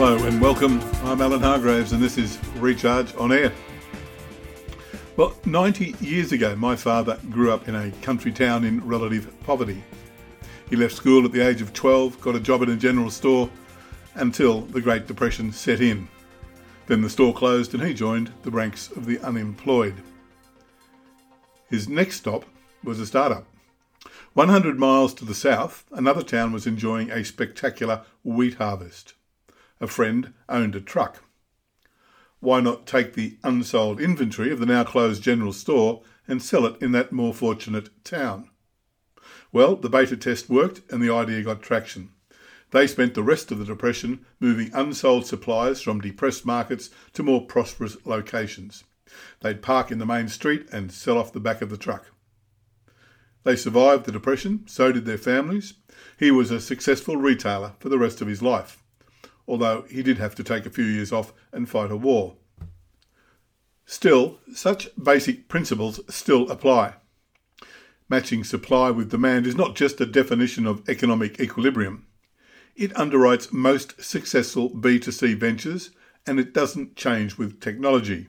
Hello and welcome. I'm Alan Hargraves and this is Recharge on Air. Well, 90 years ago, my father grew up in a country town in relative poverty. He left school at the age of 12, got a job in a general store until the Great Depression set in. Then the store closed and he joined the ranks of the unemployed. His next stop was a startup. 100 miles to the south, another town was enjoying a spectacular wheat harvest. A friend owned a truck. Why not take the unsold inventory of the now closed general store and sell it in that more fortunate town? Well, the beta test worked and the idea got traction. They spent the rest of the Depression moving unsold supplies from depressed markets to more prosperous locations. They'd park in the main street and sell off the back of the truck. They survived the Depression, so did their families. He was a successful retailer for the rest of his life, although he did have to take a few years off and fight a war. Still, such basic principles still apply. Matching supply with demand is not just a definition of economic equilibrium. It underwrites most successful B2C ventures and it doesn't change with technology.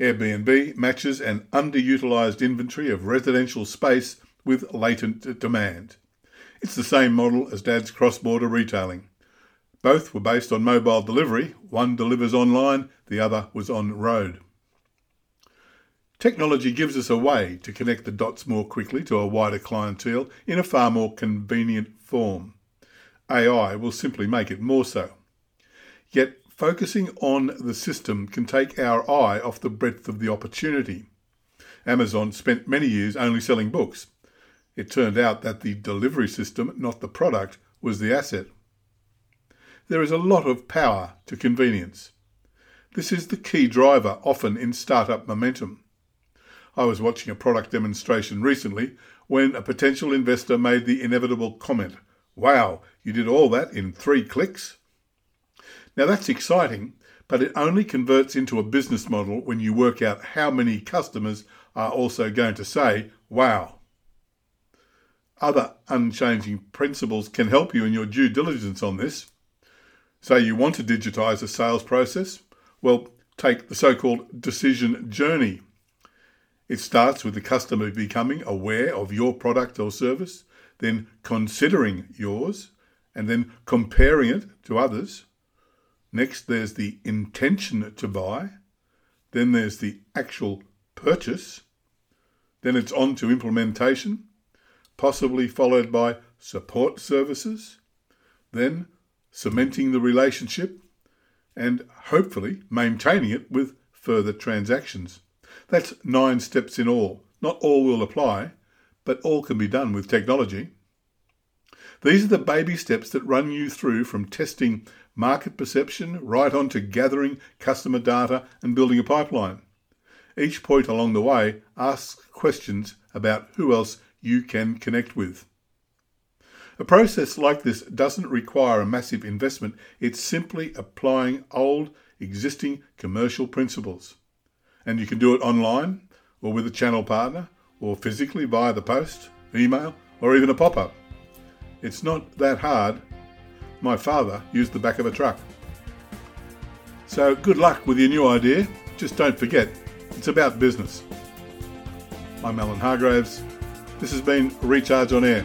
Airbnb matches an underutilized inventory of residential space with latent demand. It's the same model as Dad's cross border retailing. Both were based on mobile delivery. One delivers online, the other was on road. Technology gives us a way to connect the dots more quickly to a wider clientele in a far more convenient form. AI will simply make it more so. Yet Focusing on the system can take our eye off the breadth of the opportunity. Amazon spent many years only selling books. It turned out that the delivery system, not the product, was the asset. There is a lot of power to convenience. This is the key driver often in startup momentum. I was watching a product demonstration recently when a potential investor made the inevitable comment Wow, you did all that in three clicks? Now that's exciting, but it only converts into a business model when you work out how many customers are also going to say, wow. Other unchanging principles can help you in your due diligence on this. Say you want to digitize a sales process, well, take the so called decision journey. It starts with the customer becoming aware of your product or service, then considering yours, and then comparing it to others. Next, there's the intention to buy. Then there's the actual purchase. Then it's on to implementation, possibly followed by support services. Then cementing the relationship and hopefully maintaining it with further transactions. That's nine steps in all. Not all will apply, but all can be done with technology. These are the baby steps that run you through from testing market perception right on to gathering customer data and building a pipeline. Each point along the way asks questions about who else you can connect with. A process like this doesn't require a massive investment, it's simply applying old, existing commercial principles. And you can do it online, or with a channel partner, or physically via the post, email, or even a pop up. It's not that hard. My father used the back of a truck. So good luck with your new idea. Just don't forget, it's about business. I'm Alan Hargraves. This has been Recharge on Air.